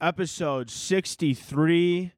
Episode 63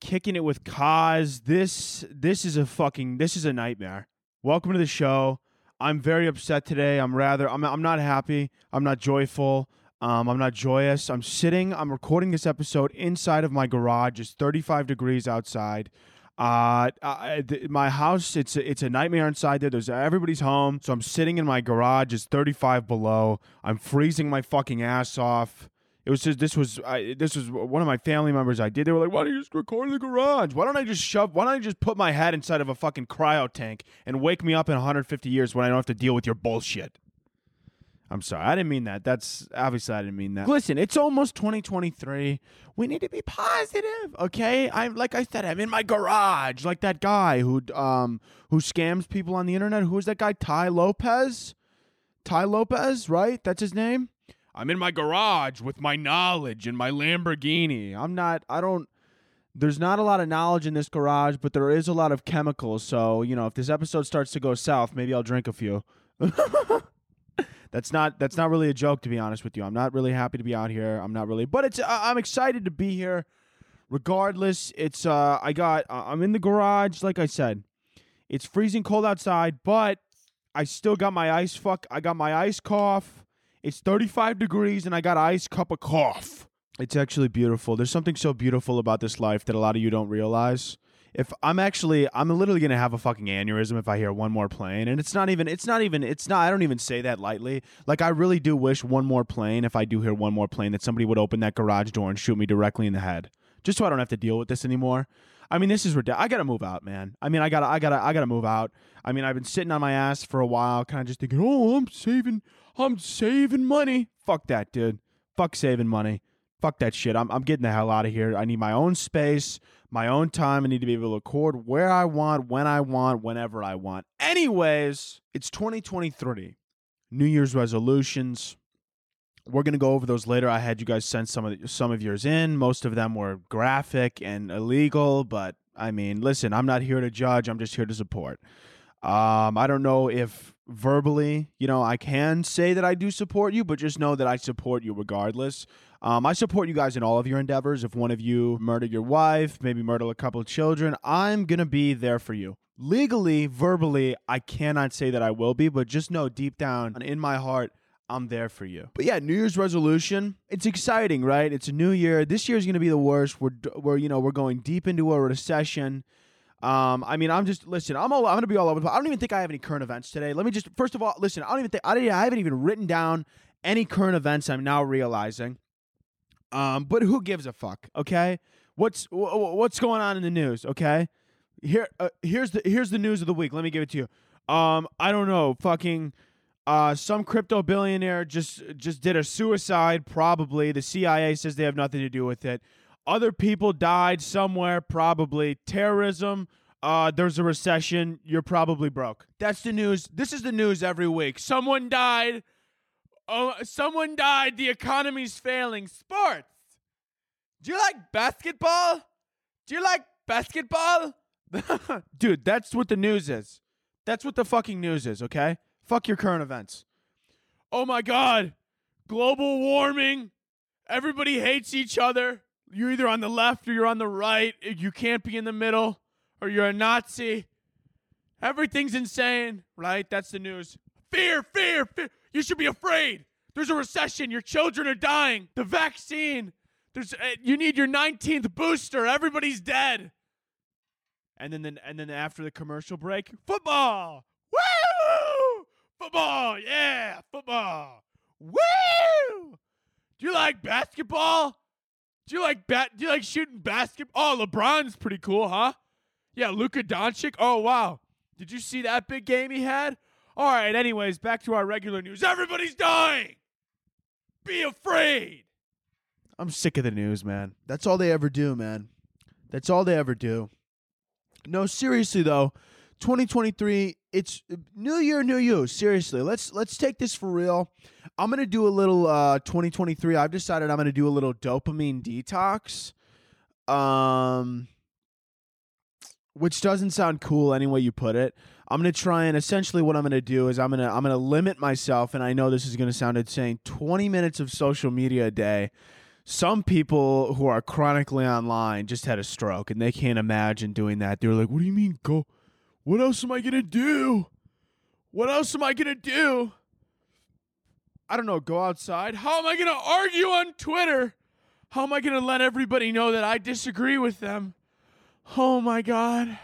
kicking it with Koz this this is a fucking this is a nightmare. Welcome to the show. I'm very upset today. I'm rather i'm, I'm not happy. I'm not joyful. Um, i'm not joyous. I'm sitting i'm recording this episode inside of my garage. It's 35 degrees outside. Uh, I, th- my house it's a, it's a nightmare inside there. There's everybody's home. So i'm sitting in my garage. It's 35 below. I'm freezing my fucking ass off it was just this was I, this was one of my family members I did. They were like, "Why don't you just record in the garage? Why don't I just shove? Why don't I just put my head inside of a fucking cryo tank and wake me up in 150 years when I don't have to deal with your bullshit?" I'm sorry, I didn't mean that. That's obviously I didn't mean that. Listen, it's almost 2023. We need to be positive, okay? I'm like I said, I'm in my garage, like that guy who um who scams people on the internet. Who is that guy? Tai Lopez. Tai Lopez, right? That's his name. I'm in my garage with my knowledge and my Lamborghini. I'm not, I don't, there's not a lot of knowledge in this garage, but there is a lot of chemicals. So, you know, if this episode starts to go south, maybe I'll drink a few. that's not, that's not really a joke, to be honest with you. I'm not really happy to be out here. I'm not really, but it's, I'm excited to be here. Regardless, it's, uh, I got, uh, I'm in the garage, like I said. It's freezing cold outside, but I still got my ice fuck, I got my ice cough. It's 35 degrees and I got ice cup of cough. It's actually beautiful. There's something so beautiful about this life that a lot of you don't realize. If I'm actually, I'm literally gonna have a fucking aneurysm if I hear one more plane, and it's not even, it's not even, it's not. I don't even say that lightly. Like I really do wish one more plane. If I do hear one more plane, that somebody would open that garage door and shoot me directly in the head, just so I don't have to deal with this anymore. I mean, this is ridiculous. I gotta move out, man. I mean, I gotta, I gotta, I gotta move out. I mean, I've been sitting on my ass for a while, kind of just thinking, oh, I'm saving, I'm saving money. Fuck that, dude. Fuck saving money. Fuck that shit. I'm, I'm getting the hell out of here. I need my own space, my own time. I need to be able to record where I want, when I want, whenever I want. Anyways, it's 2023. New Year's resolutions. We're gonna go over those later. I had you guys send some of the, some of yours in. Most of them were graphic and illegal, but I mean, listen, I'm not here to judge. I'm just here to support. Um, I don't know if verbally, you know, I can say that I do support you, but just know that I support you regardless. Um, I support you guys in all of your endeavors. If one of you murdered your wife, maybe murdered a couple of children, I'm gonna be there for you. Legally, verbally, I cannot say that I will be, but just know deep down and in my heart, I'm there for you. But yeah, New Year's resolution. It's exciting, right? It's a new year. This year is going to be the worst. We're we're you know we're going deep into a recession. Um, I mean, I'm just listen. I'm all. I'm gonna be all over. I don't even think I have any current events today. Let me just first of all listen. I don't even think I, didn't, I haven't even written down any current events. I'm now realizing. Um, but who gives a fuck? Okay, what's wh- wh- what's going on in the news? Okay, here uh, here's the here's the news of the week. Let me give it to you. Um, I don't know. Fucking. Uh, some crypto billionaire just just did a suicide. Probably the CIA says they have nothing to do with it. Other people died somewhere. Probably terrorism. Uh, there's a recession. You're probably broke. That's the news. This is the news every week. Someone died. Oh, someone died. The economy's failing. Sports. Do you like basketball? Do you like basketball? Dude, that's what the news is. That's what the fucking news is, okay? Fuck your current events. Oh my god. Global warming. Everybody hates each other. You're either on the left or you're on the right. You can't be in the middle or you're a Nazi. Everything's insane, right? That's the news. Fear, fear, fear. You should be afraid. There's a recession. Your children are dying. The vaccine. There's uh, you need your 19th booster. Everybody's dead. And then, then and then after the commercial break, football. Woo! Football. Yeah, football. Woo! Do you like basketball? Do you like bat? Do you like shooting basketball? Oh, LeBron's pretty cool, huh? Yeah, Luka Doncic. Oh wow, did you see that big game he had? All right. Anyways, back to our regular news. Everybody's dying. Be afraid. I'm sick of the news, man. That's all they ever do, man. That's all they ever do. No, seriously though, 2023, it's new year, new you. Seriously, let's let's take this for real. I'm gonna do a little uh 2023. I've decided I'm gonna do a little dopamine detox. Um which doesn't sound cool any way you put it. I'm gonna try and essentially what I'm gonna do is I'm gonna I'm gonna limit myself, and I know this is gonna sound insane. 20 minutes of social media a day. Some people who are chronically online just had a stroke, and they can't imagine doing that. They're like, "What do you mean go? What else am I gonna do? What else am I gonna do? I don't know. Go outside. How am I gonna argue on Twitter? How am I gonna let everybody know that I disagree with them? Oh my god."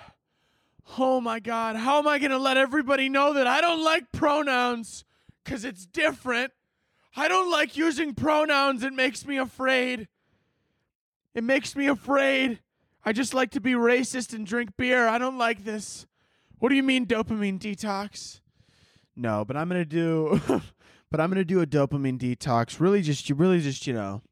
Oh my God, how am I going to let everybody know that I don't like pronouns? Because it's different. I don't like using pronouns. It makes me afraid. It makes me afraid. I just like to be racist and drink beer. I don't like this. What do you mean dopamine detox? No, but I'm to do but I'm to do a dopamine detox. Really just you really just, you know,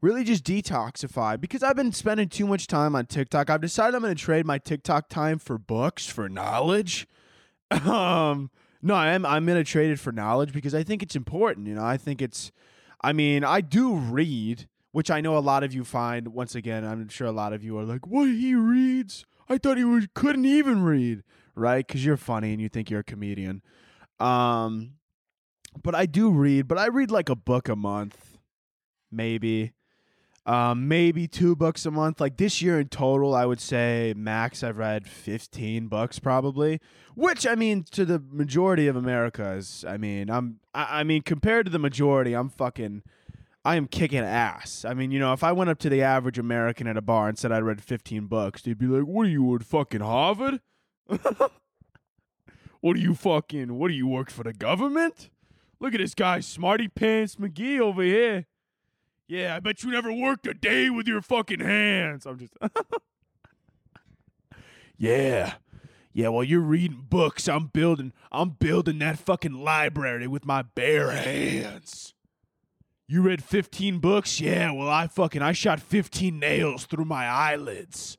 really just detoxify because I've been spending too much time on TikTok. I've decided I'm to trade my TikTok time for books, for knowledge. um, no, I am. I'm to trade it for knowledge because I think it's important. You know, I think it's. I mean, I do read, which I know a lot of you find. Once again, I'm sure a lot of you are like, "What he reads? I thought he was, couldn't even read." Right? Because you're funny and you think you're a comedian. Um, but I do read. But I read like a book a month, maybe um, maybe two books a month. Like this year in total, I would say max I've read 15 books probably, which I mean to the majority of America is, I mean, I'm, I, I mean, compared to the majority, I'm fucking, I am kicking ass. I mean, you know, if I went up to the average American at a bar and said I read 15 books, they'd be like, what are you at fucking Harvard? what are you fucking, what do you work for the government? Look at this guy, Smarty Pants McGee over here. Yeah, I bet you never worked a day with your fucking hands. I'm just. yeah. Yeah, while you're reading books, I'm building I'm building that fucking library with my bare hands. You read 15 books? Yeah, well I fucking I shot 15 nails through my eyelids.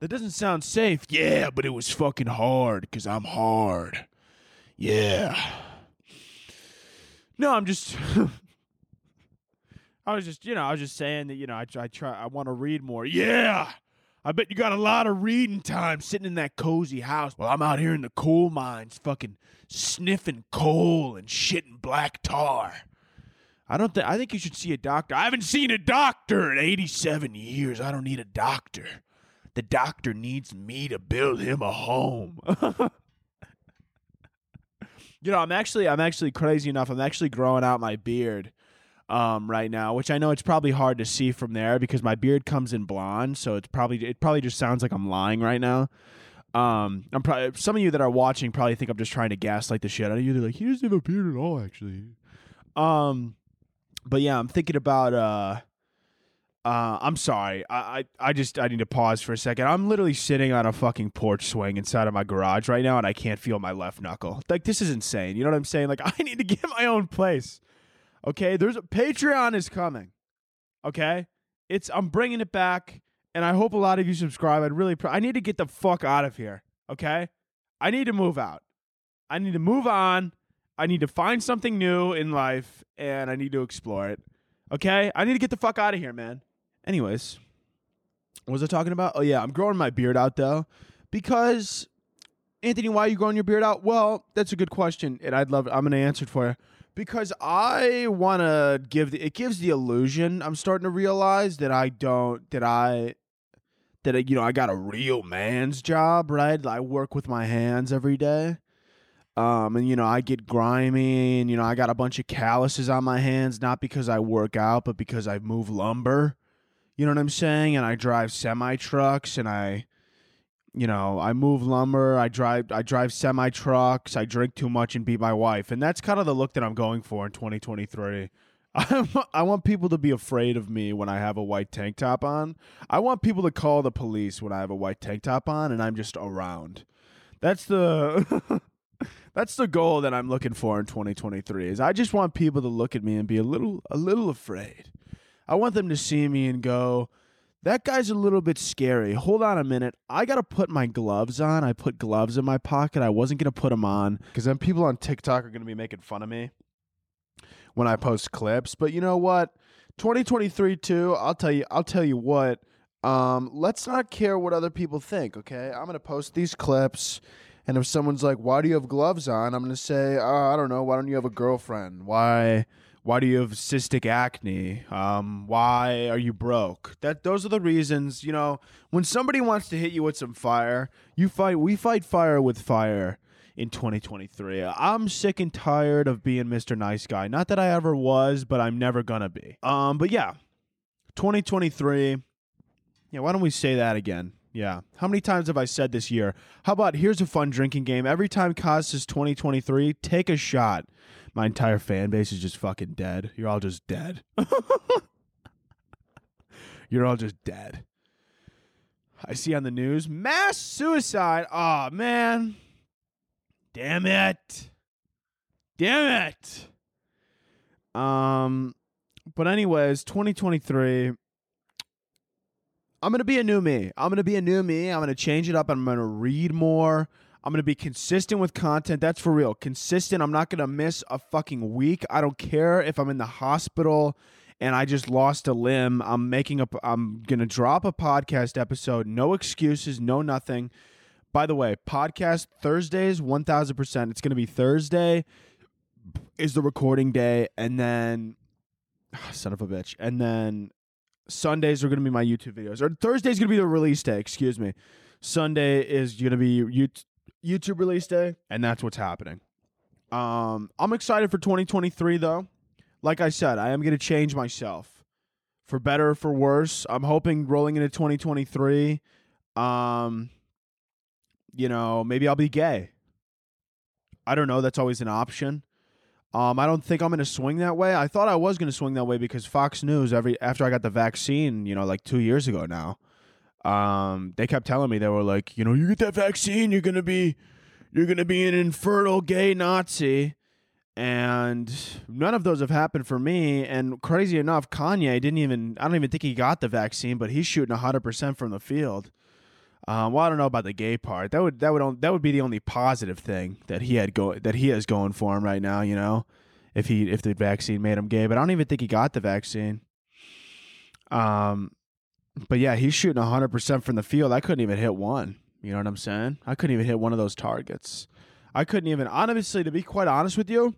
That doesn't sound safe. Yeah, but it was fucking hard cuz I'm hard. Yeah. No, I'm just I was just, you know, I was just saying that, you know, I, I try, I want to read more. Yeah. I bet you got a lot of reading time sitting in that cozy house. Well, I'm out here in the coal mines fucking sniffing coal and shitting black tar. I don't think, I think you should see a doctor. I haven't seen a doctor in 87 years. I don't need a doctor. The doctor needs me to build him a home. you know, I'm actually, I'm actually crazy enough. I'm actually growing out my beard um, right now, which I know it's probably hard to see from there because my beard comes in blonde, so it's probably it probably just sounds like I'm lying right now. Um, I'm probably some of you that are watching probably think I'm just trying to gaslight the shit out of you. They're like, he doesn't have a beard at all, actually. Um, but yeah, I'm thinking about uh. Uh, I'm sorry. I, I, I just I need to pause for a second. I'm literally sitting on a fucking porch swing inside of my garage right now, and I can't feel my left knuckle. Like this is insane. You know what I'm saying? Like I need to get my own place. Okay, there's a Patreon is coming. Okay, it's I'm bringing it back, and I hope a lot of you subscribe. I'd really, pr- I need to get the fuck out of here. Okay, I need to move out. I need to move on. I need to find something new in life, and I need to explore it. Okay, I need to get the fuck out of here, man. Anyways, what was I talking about? Oh yeah, I'm growing my beard out though, because Anthony, why are you growing your beard out? Well, that's a good question, and I'd love. I'm gonna answer it for you because I want to give the, it gives the illusion. I'm starting to realize that I don't that I that I, you know I got a real man's job, right? I work with my hands every day. Um, and you know, I get grimy, and you know, I got a bunch of calluses on my hands, not because I work out, but because I move lumber. You know what I'm saying? And I drive semi trucks, and I, you know, I move lumber. I drive, I drive semi trucks. I drink too much and beat my wife, and that's kind of the look that I'm going for in 2023. I want people to be afraid of me when I have a white tank top on. I want people to call the police when I have a white tank top on and I'm just around. That's the that's the goal that I'm looking for in 2023. Is I just want people to look at me and be a little a little afraid. I want them to see me and go, "That guy's a little bit scary." Hold on a minute. I got to put my gloves on. I put gloves in my pocket. I wasn't going to put them on cuz then people on TikTok are going to be making fun of me when I post clips. But you know what? 2023 too. I'll tell you. I'll tell you what. Um, let's not care what other people think. Okay, I'm gonna post these clips, and if someone's like, "Why do you have gloves on?" I'm gonna say, oh, "I don't know. Why don't you have a girlfriend? Why?" Why do you have cystic acne? Um, why are you broke? That those are the reasons. You know, when somebody wants to hit you with some fire, you fight. We fight fire with fire in 2023. I'm sick and tired of being Mr. Nice Guy. Not that I ever was, but I'm never gonna be. Um, but yeah, 2023. Yeah, why don't we say that again? Yeah. How many times have I said this year? How about here's a fun drinking game. Every time Koz says 2023, take a shot. My entire fan base is just fucking dead. You're all just dead. You're all just dead. I see on the news mass suicide. Oh, man. Damn it. Damn it. Um but anyways, 2023 I'm to be a new me. I'm to be a new me. I'm to change it up. I'm to read more. I'm to be consistent with content. That's for real. Consistent. I'm not to miss a fucking week. I don't care if I'm in the hospital and I just lost a limb. I'm making up I'm to drop a podcast episode. No excuses, no nothing. By the way, podcast Thursdays, 1000%. It's going to be Thursday is the recording day. And then, son of a bitch. And then Sundays are going to be my YouTube videos. Or Thursday's going to be the release day, excuse me. Sunday is going to be YouTube release day. And that's what's happening. Um, I'm excited for 2023, though. Like I said, I am going to change myself for better or for worse. I'm hoping rolling into 2023. Um, you know, maybe I'll be gay. I don't know. That's always an option. Um, I don't think I'm going to swing that way. I thought I was going to swing that way because Fox News every after I got the vaccine, you know, like two years ago now, um, they kept telling me they were like, you know, you get that vaccine, you're gonna be, you're gonna be an infertile gay Nazi, and none of those have happened for me. And crazy enough, Kanye didn't even. I don't even think he got the vaccine, but he's shooting hundred percent from the field. Um, well, I don't know about the gay part. That would that would that would be the only positive thing that he had go that he has going for him right now. You know, if he if the vaccine made him gay, but I don't even think he got the vaccine. Um, but yeah, he's shooting hundred percent from the field. I couldn't even hit one. You know what I'm saying? I couldn't even hit one of those targets. I couldn't even honestly, to be quite honest with you,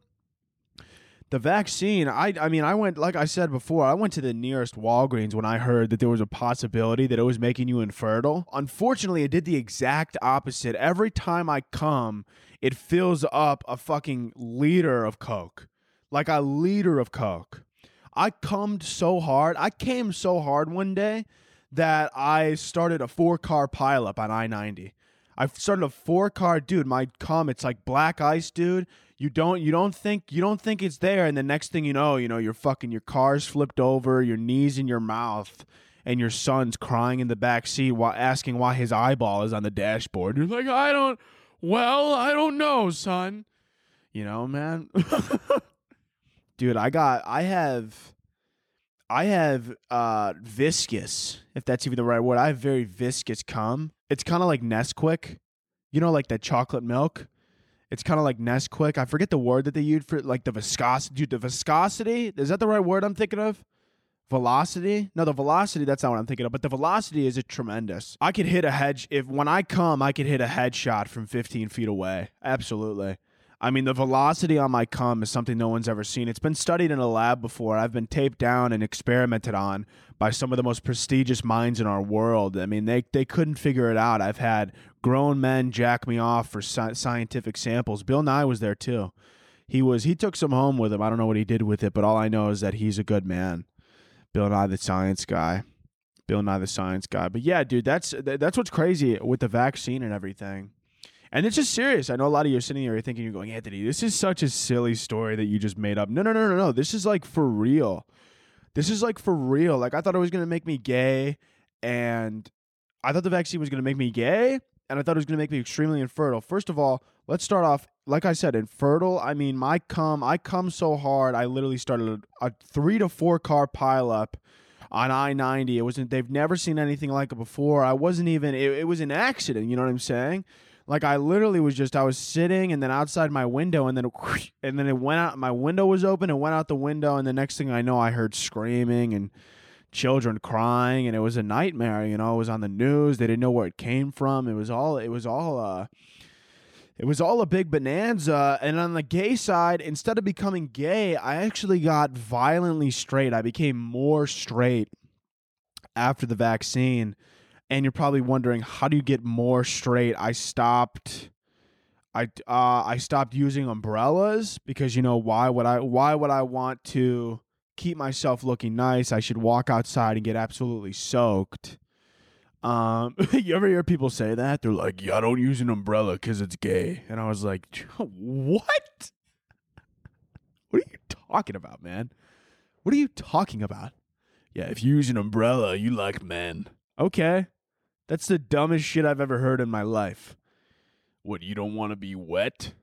the vaccine i i mean i went like i said before i went to the nearest walgreens when i heard that there was a possibility that it was making you infertile. Unfortunately it did the exact opposite. Every time i come it fills up a fucking liter of coke like a liter of coke. I cummed so hard i came so hard one day that i started a four car pileup on i-90 I started a four car dude. My cum, it's like black ice, dude you don't you don't think you don't think it's there and the next thing you know you know you're fucking your car's flipped over your knees in your mouth and your son's crying in the back seat while asking why his eyeball is on the dashboard. You're like i don't well i don't know son. You know man? Dude i got i have i have uh viscous if that's even the right word. I have very viscous cum. It's kind of like nesquik. You know like that chocolate milk it's kind of like Nesquik. I forget the word that they used for like the viscosity. Dude, the viscosity is that the right word I'm thinking of? Velocity? No, the velocity. That's not what I'm thinking of. But the velocity is a tremendous. I could hit a hedge if when I come, I could hit a headshot from 15 feet away. Absolutely. I mean, the velocity on my cum is something no one's ever seen. It's been studied in a lab before. I've been taped down and experimented on by some of the most prestigious minds in our world. I mean, they, they couldn't figure it out. I've had grown men jack me off for sci- scientific samples. Bill Nye was there too. He was he took some home with him. I don't know what he did with it, but all I know is that he's a good man. Bill Nye the science guy. Bill Nye the science guy. But yeah, dude, that's that's what's crazy with the vaccine and everything. And it's just serious. I know a lot of you are sitting here thinking you're going, Anthony, this is such a silly story that you just made up. No, no, no, no, no. This is like for real. This is like for real. Like I thought it was gonna make me gay, and I thought the vaccine was gonna make me gay, and I thought it was gonna make me extremely infertile. First of all, let's start off. Like I said, infertile. I mean, my cum, I come so hard. I literally started a, a three to four car pileup on I ninety. It wasn't. They've never seen anything like it before. I wasn't even. It, it was an accident. You know what I'm saying? Like I literally was just I was sitting and then outside my window and then and then it went out my window was open It went out the window and the next thing I know I heard screaming and children crying and it was a nightmare, you know, it was on the news, they didn't know where it came from. It was all it was all uh it was all a big bonanza and on the gay side instead of becoming gay, I actually got violently straight. I became more straight after the vaccine and you're probably wondering how do you get more straight i stopped i uh i stopped using umbrellas because you know why would i why would i want to keep myself looking nice. I should walk outside and get absolutely soaked. Um you ever hear people say that? They're like yeah i don't use an umbrella because it's gay. And i was like what? What are you talking about man? What are you talking about? Yeah if you use an umbrella you like men. Okay. That's the dumbest shit I've ever heard in my life. What you don't want to be wet?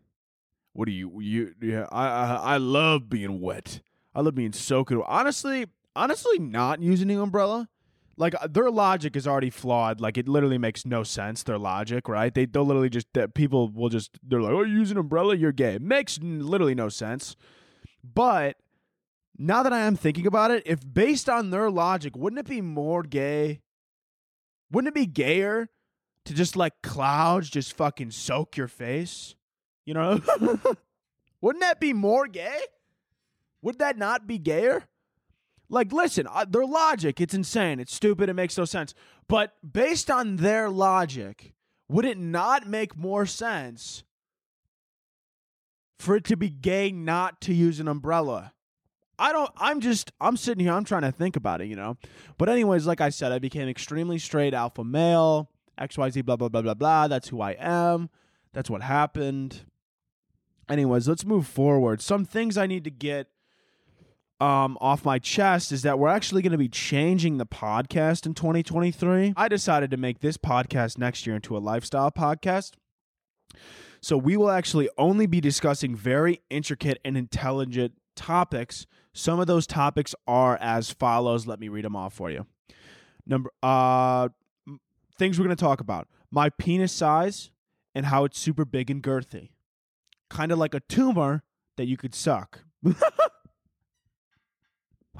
What do you you yeah, I, I I love being wet. I love being soaking. Honestly, honestly not using an umbrella. Like uh, their logic is already flawed. Like it literally makes no sense. Their logic, right? They they'll literally just people will just they're like, "Oh, you use an umbrella, you're gay." It makes literally no sense. But now that I am thinking about it, if based on their logic, wouldn't it be more gay wouldn't it be gayer to just like clouds just fucking soak your face? You know? Wouldn't that be more gay? Would that not be gayer? Like, listen, uh, their logic, it's insane. It's stupid. It makes no sense. But based on their logic, would it not make more sense for it to be gay not to use an umbrella? I don't I'm just I'm sitting here I'm trying to think about it, you know. But anyways, like I said, I became extremely straight alpha male, XYZ blah blah blah blah blah. That's who I am. That's what happened. Anyways, let's move forward. Some things I need to get um, off my chest is that we're actually going to be changing the podcast in 2023. I decided to make this podcast next year into a lifestyle podcast. So we will actually only be discussing very intricate and intelligent topics some of those topics are as follows. Let me read them off for you. Number uh things we're going to talk about. My penis size and how it's super big and girthy. Kind of like a tumor that you could suck.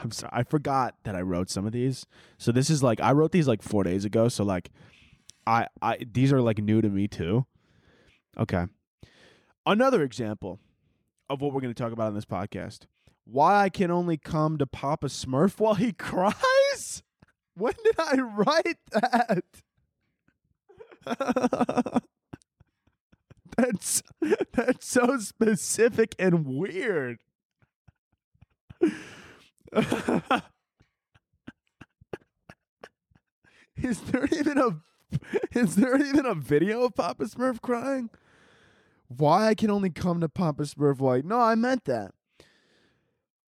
I'm sorry. I forgot that I wrote some of these. So this is like I wrote these like 4 days ago, so like I I these are like new to me too. Okay. Another example of what we're going to talk about on this podcast why I can only come to Papa Smurf while he cries? When did I write that? that's that's so specific and weird. is there even a is there even a video of Papa Smurf crying? Why I can only come to Papa Smurf like, no, I meant that.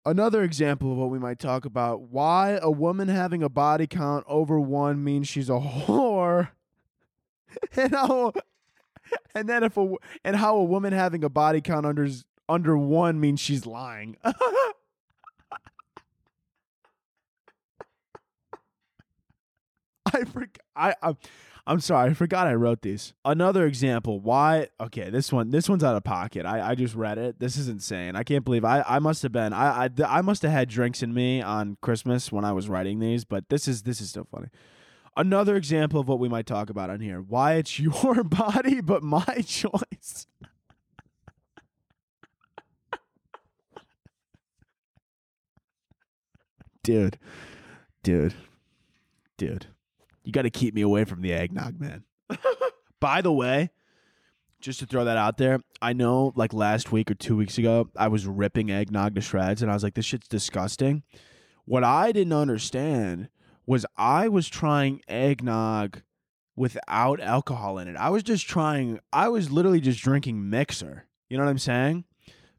Another example of what we might talk about. Why a woman having a body count over one means she's a whore. And how and then if a and how a woman having a body count under under one means she's lying I forgot. I, I I'm sorry, I forgot I wrote these. Another example. Why? Okay, this one. This one's out of pocket. I, I just read it. This is insane. I can't believe I, I must have been. I, I I must have had drinks in me on Christmas when I was writing these. But this is this is so funny. Another example of what we might talk about on here. Why it's your body but my choice. dude, dude, dude. You got to keep me away from the eggnog, man. By the way, just to throw that out there, I know like last week or two weeks ago, I was ripping eggnog to shreds and I was like, this shit's disgusting. What I didn't understand was I was trying eggnog without alcohol in it. I was just trying, I was literally just drinking mixer. You know what I'm saying?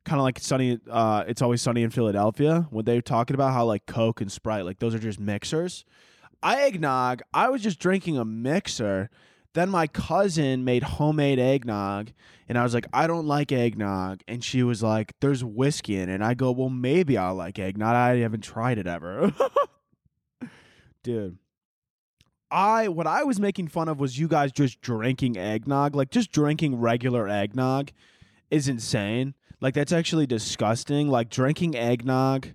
Kind of like sunny, uh, it's always sunny in Philadelphia when they're talking about how like Coke and Sprite, like those are just mixers. I eggnog, I was just drinking a mixer then my cousin made homemade eggnog, and I was like, I don't like eggnog. And she was like, There's whiskey in it. And I go, Well, maybe I'll like eggnog. I haven't tried it ever. Dude. I what I was making fun of was you guys just drinking eggnog, like just drinking regular eggnog is insane. Like that's actually disgusting. Like drinking eggnog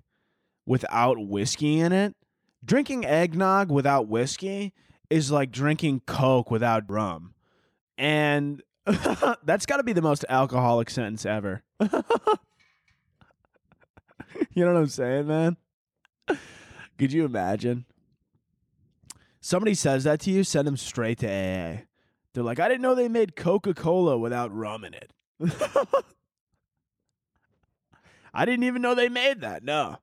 without whiskey in it. Drinking eggnog without whiskey is like drinking Coke without rum. And that's got to be the most alcoholic sentence ever. you know what I'm saying, man? Could you imagine? Somebody says that to you, send them straight to AA. They're like, I didn't know they made Coca Cola without rum in it. I didn't even know they made that. No.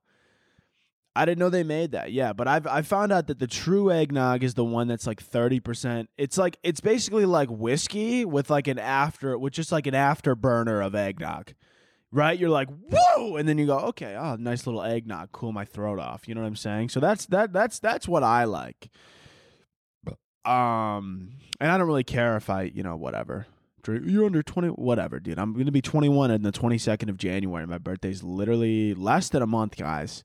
I didn't know they made that. Yeah, but I've I found out that the true eggnog is the one that's like thirty percent. It's like it's basically like whiskey with like an after, with just like an afterburner of eggnog. Right? You're like whoa, and then you go okay, oh, nice little eggnog, cool my throat off. You know what I'm saying? So that's that that's that's what I like. Um, and I don't really care if I you know whatever. You're under 20, whatever, dude. I'm going to be 21 on the 22nd of January. My birthday's literally less than a month, guys.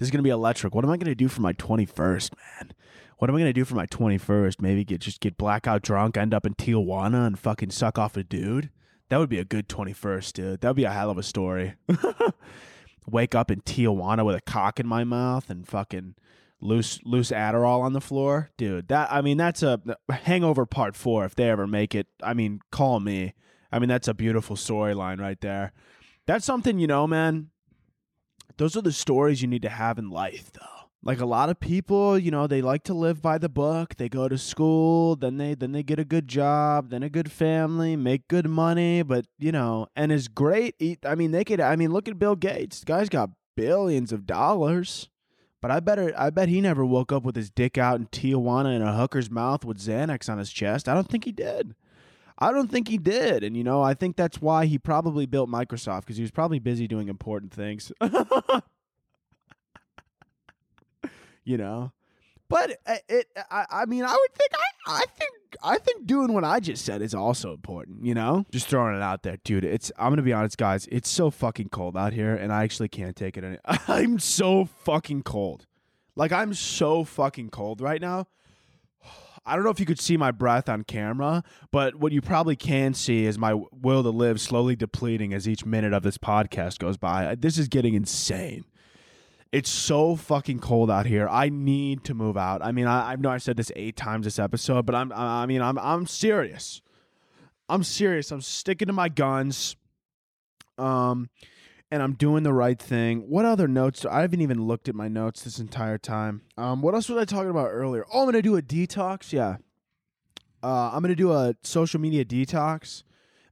This is gonna be electric. What am I gonna do for my twenty first, man? What am I gonna do for my twenty first? Maybe get just get blackout drunk, end up in Tijuana, and fucking suck off a dude. That would be a good twenty first, dude. That would be a hell of a story. Wake up in Tijuana with a cock in my mouth and fucking loose loose Adderall on the floor, dude. That I mean, that's a Hangover Part Four. If they ever make it, I mean, call me. I mean, that's a beautiful storyline right there. That's something you know, man. Those are the stories you need to have in life, though. Like a lot of people, you know, they like to live by the book. They go to school, then they then they get a good job, then a good family, make good money, but you know, and is great. I mean, they could. I mean, look at Bill Gates. The guy's got billions of dollars. But I better I bet he never woke up with his dick out in Tijuana in a hooker's mouth with Xanax on his chest. I don't think he did. I don't think he did. And, you know, I think that's why he probably built Microsoft because he was probably busy doing important things. you know? But uh, it, I, I mean, I would think, I, I think, I think doing what I just said is also important, you know? Just throwing it out there, dude. It's, I'm going to be honest, guys. It's so fucking cold out here and I actually can't take it. Any- I'm so fucking cold. Like, I'm so fucking cold right now. I don't know if you could see my breath on camera, but what you probably can see is my will to live slowly depleting as each minute of this podcast goes by. This is getting insane. It's so fucking cold out here. I need to move out. I mean, I, I know I said this eight times this episode, but I'm I mean I'm I'm serious. I'm serious. I'm sticking to my guns. Um and I'm doing the right thing. What other notes? I haven't even looked at my notes this entire time. Um, what else was I talking about earlier? Oh, I'm gonna do a detox. Yeah, uh, I'm gonna do a social media detox.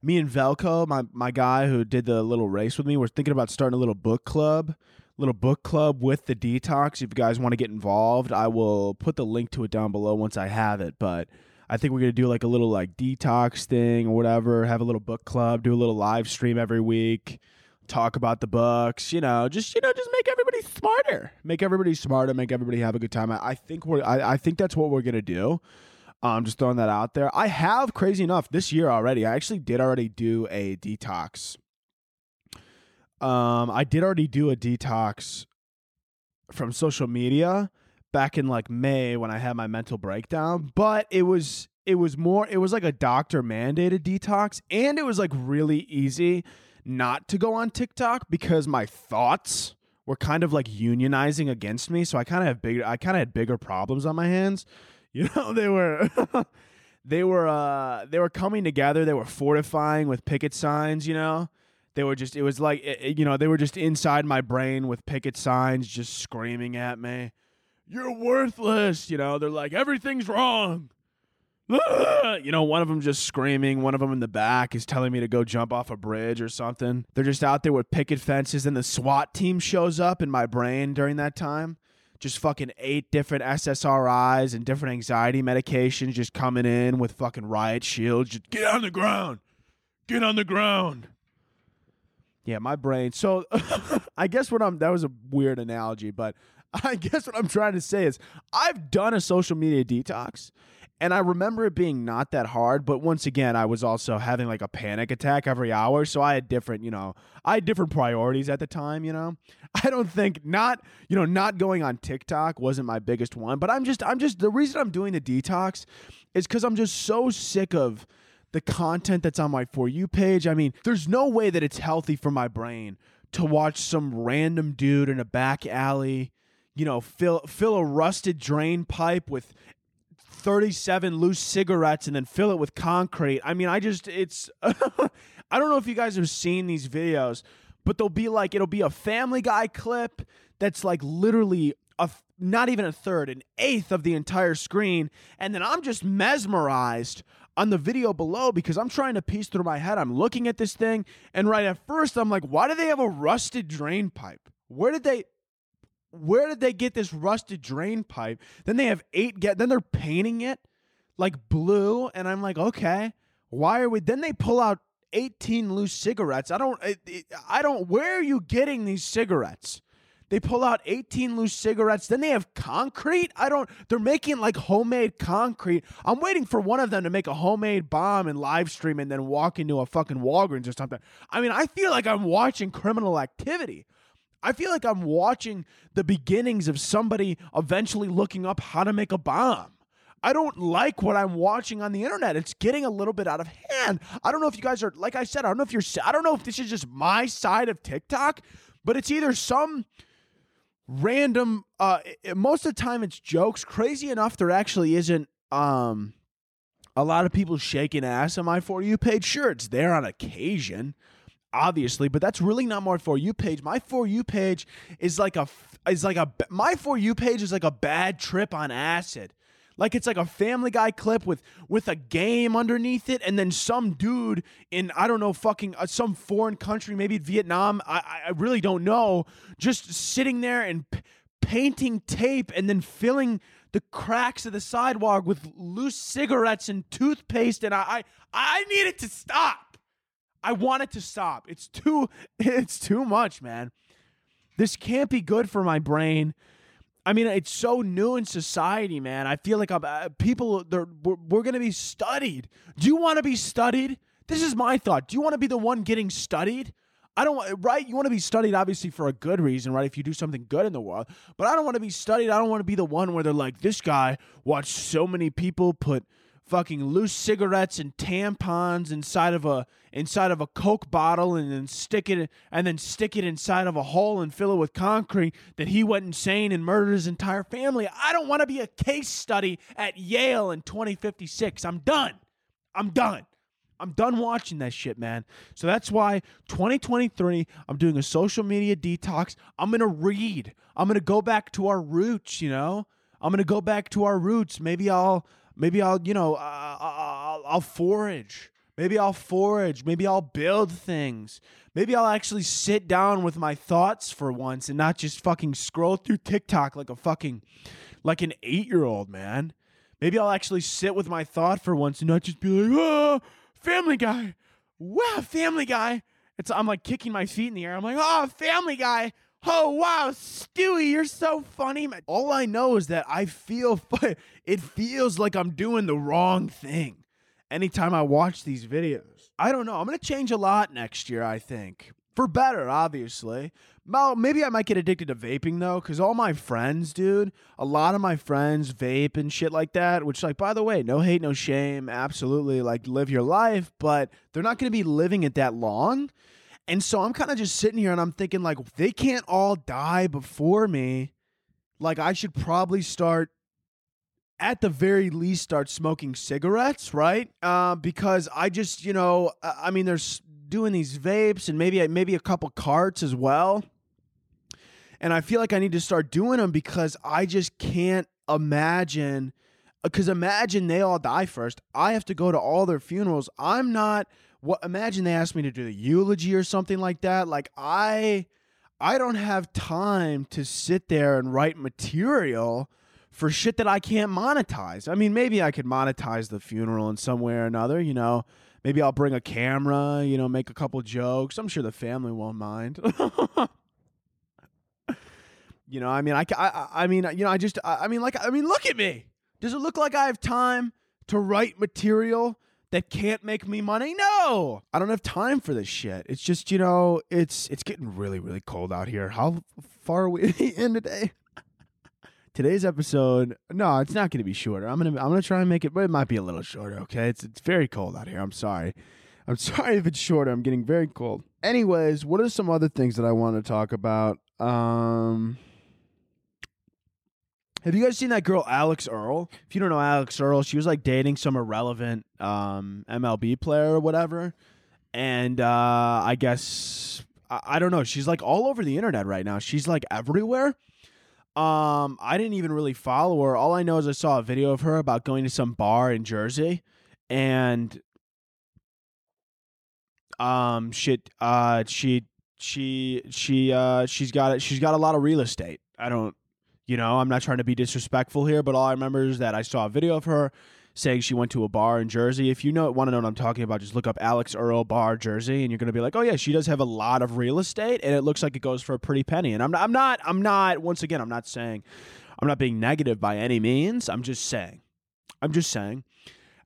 Me and Velko, my my guy who did the little race with me, we're thinking about starting a little book club, little book club with the detox. If you guys want to get involved, I will put the link to it down below once I have it. But I think we're gonna do like a little like detox thing or whatever. Have a little book club, do a little live stream every week talk about the books, you know, just you know, just make everybody smarter, make everybody smarter, make everybody have a good time. I, I think we're, I, I think that's what we're gonna do. Um, just throwing that out there. I have crazy enough this year already. I actually did already do a detox. Um, I did already do a detox from social media back in like May when I had my mental breakdown, but it was it was more it was like a doctor mandated detox and it was like really easy not to go on TikTok because my thoughts were kind of like unionizing against me. So I kind of have bigger I kind of had bigger problems on my hands. You know, they were they were uh they were coming together, they were fortifying with picket signs, you know. They were just it was like it, you know, they were just inside my brain with picket signs just screaming at me. You're worthless, you know. They're like everything's wrong. you know, one of them just screaming, one of them in the back is telling me to go jump off a bridge or something. They're just out there with picket fences, and the SWAT team shows up in my brain during that time. Just fucking eight different SSRIs and different anxiety medications just coming in with fucking riot shields. Just get on the ground. Get on the ground. Yeah, my brain. So I guess what I'm that was a weird analogy, but I guess what I'm trying to say is I've done a social media detox and I remember it being not that hard, but once again, I was also having like a panic attack every hour. So I had different, you know, I had different priorities at the time, you know. I don't think not, you know, not going on TikTok wasn't my biggest one, but I'm just, I'm just, the reason I'm doing the detox is because I'm just so sick of the content that's on my For You page. I mean, there's no way that it's healthy for my brain to watch some random dude in a back alley you know, fill fill a rusted drain pipe with 37 loose cigarettes and then fill it with concrete. I mean, I just it's I don't know if you guys have seen these videos, but they'll be like it'll be a family guy clip that's like literally a not even a third, an eighth of the entire screen, and then I'm just mesmerized on the video below because I'm trying to piece through my head. I'm looking at this thing, and right at first I'm like, why do they have a rusted drain pipe? Where did they where did they get this rusted drain pipe? Then they have eight get then they're painting it like blue and I'm like, "Okay, why are we Then they pull out 18 loose cigarettes. I don't I don't where are you getting these cigarettes? They pull out 18 loose cigarettes. Then they have concrete. I don't, they're making like homemade concrete. I'm waiting for one of them to make a homemade bomb and live stream and then walk into a fucking Walgreens or something. I mean, I feel like I'm watching criminal activity. I feel like I'm watching the beginnings of somebody eventually looking up how to make a bomb. I don't like what I'm watching on the internet. It's getting a little bit out of hand. I don't know if you guys are, like I said, I don't know if you're, I don't know if this is just my side of TikTok, but it's either some random, uh, most of the time it's jokes. Crazy enough, there actually isn't, um, a lot of people shaking ass on my For You page. Sure, it's there on occasion obviously, but that's really not my for you page. My for you page is like a is like a my for you page is like a bad trip on acid. Like it's like a Family Guy clip with with a game underneath it, and then some dude in I don't know fucking uh, some foreign country, maybe Vietnam. I I really don't know. Just sitting there and p- painting tape, and then filling the cracks of the sidewalk with loose cigarettes and toothpaste, and I I, I need it to stop. I want it to stop. It's too it's too much, man. This can't be good for my brain. I mean, it's so new in society, man. I feel like I'm, uh, people they're we're, we're going to be studied. Do you want to be studied? This is my thought. Do you want to be the one getting studied? I don't want right. You want to be studied, obviously, for a good reason, right? If you do something good in the world, but I don't want to be studied. I don't want to be the one where they're like, this guy watched so many people put fucking loose cigarettes and tampons inside of a inside of a coke bottle and then stick it and then stick it inside of a hole and fill it with concrete that he went insane and murdered his entire family. I don't want to be a case study at Yale in 2056. I'm done. I'm done. I'm done watching that shit, man. So that's why 2023, I'm doing a social media detox. I'm going to read. I'm going to go back to our roots, you know? I'm going to go back to our roots. Maybe I'll Maybe I'll, you know, I'll, I'll forage. Maybe I'll forage. Maybe I'll build things. Maybe I'll actually sit down with my thoughts for once and not just fucking scroll through TikTok like a fucking, like an eight year old, man. Maybe I'll actually sit with my thought for once and not just be like, oh, Family Guy. Wow, Family Guy. It's, I'm like kicking my feet in the air. I'm like, oh, Family Guy. Oh wow, Stewie, you're so funny. All I know is that I feel it feels like I'm doing the wrong thing anytime I watch these videos. I don't know. I'm to change a lot next year, I think. For better, obviously. Well, maybe I might get addicted to vaping though, because all my friends, dude, a lot of my friends vape and shit like that, which, like, by the way, no hate, no shame. Absolutely, like, live your life, but they're not going to be living it that long. And so I'm kind of just sitting here and I'm thinking, like, they can't all die before me. Like, I should probably start, at the very least, start smoking cigarettes, right? Uh, because I just, you know, I mean, there's doing these vapes and maybe maybe a couple carts as well. And I feel like I need to start doing them because I just can't imagine Because imagine they all die first. I have to go to all their funerals. I'm not. What? Imagine they asked me to do the eulogy or something like that. Like I, I don't have time to sit there and write material for shit that I can't monetize. I mean, maybe I could monetize the funeral in some way or another. You know, maybe I'll bring a camera. You know, make a couple jokes. I'm sure the family won't mind. you know, I mean, I, I, I mean, you know, I just, I, I mean, like, I mean, look at me. Does it look like I have time to write material that can't make me money? No, I don't have time for this shit. It's just, you know, it's it's getting really, really cold out here. How far are we in today? Today's episode, no, it's not going to be shorter. I'm gonna, I'm gonna try and make it, but it might be a little shorter. Okay, it's it's very cold out here. I'm sorry. I'm sorry if it's shorter. I'm getting very cold. Anyways, what are some other things that I want to talk about? Um. Have you guys seen that girl Alix Earle? If you don't know Alix Earle, she was like dating some irrelevant um, MLB player or whatever, and uh, I guess I, I don't know. She's like all over the internet right now. She's like everywhere. Um, I didn't even really follow her. All I know is I saw a video of her about going to some bar in Jersey, and um, shit, uh, she she she uh she's got she's got a lot of real estate. I don't you know, I'm not trying to be disrespectful here, but all I remember is that I saw a video of her saying she went to a bar in Jersey. If you know want to know what I'm talking about, just look up Alix Earle Bar Jersey, and you're gonna be like, oh yeah, she does have a lot of real estate, and it looks like it goes for a pretty penny. And I'm not, I'm not, I'm not. Once again, I'm not saying, I'm not being negative by any means. I'm just saying, I'm just saying,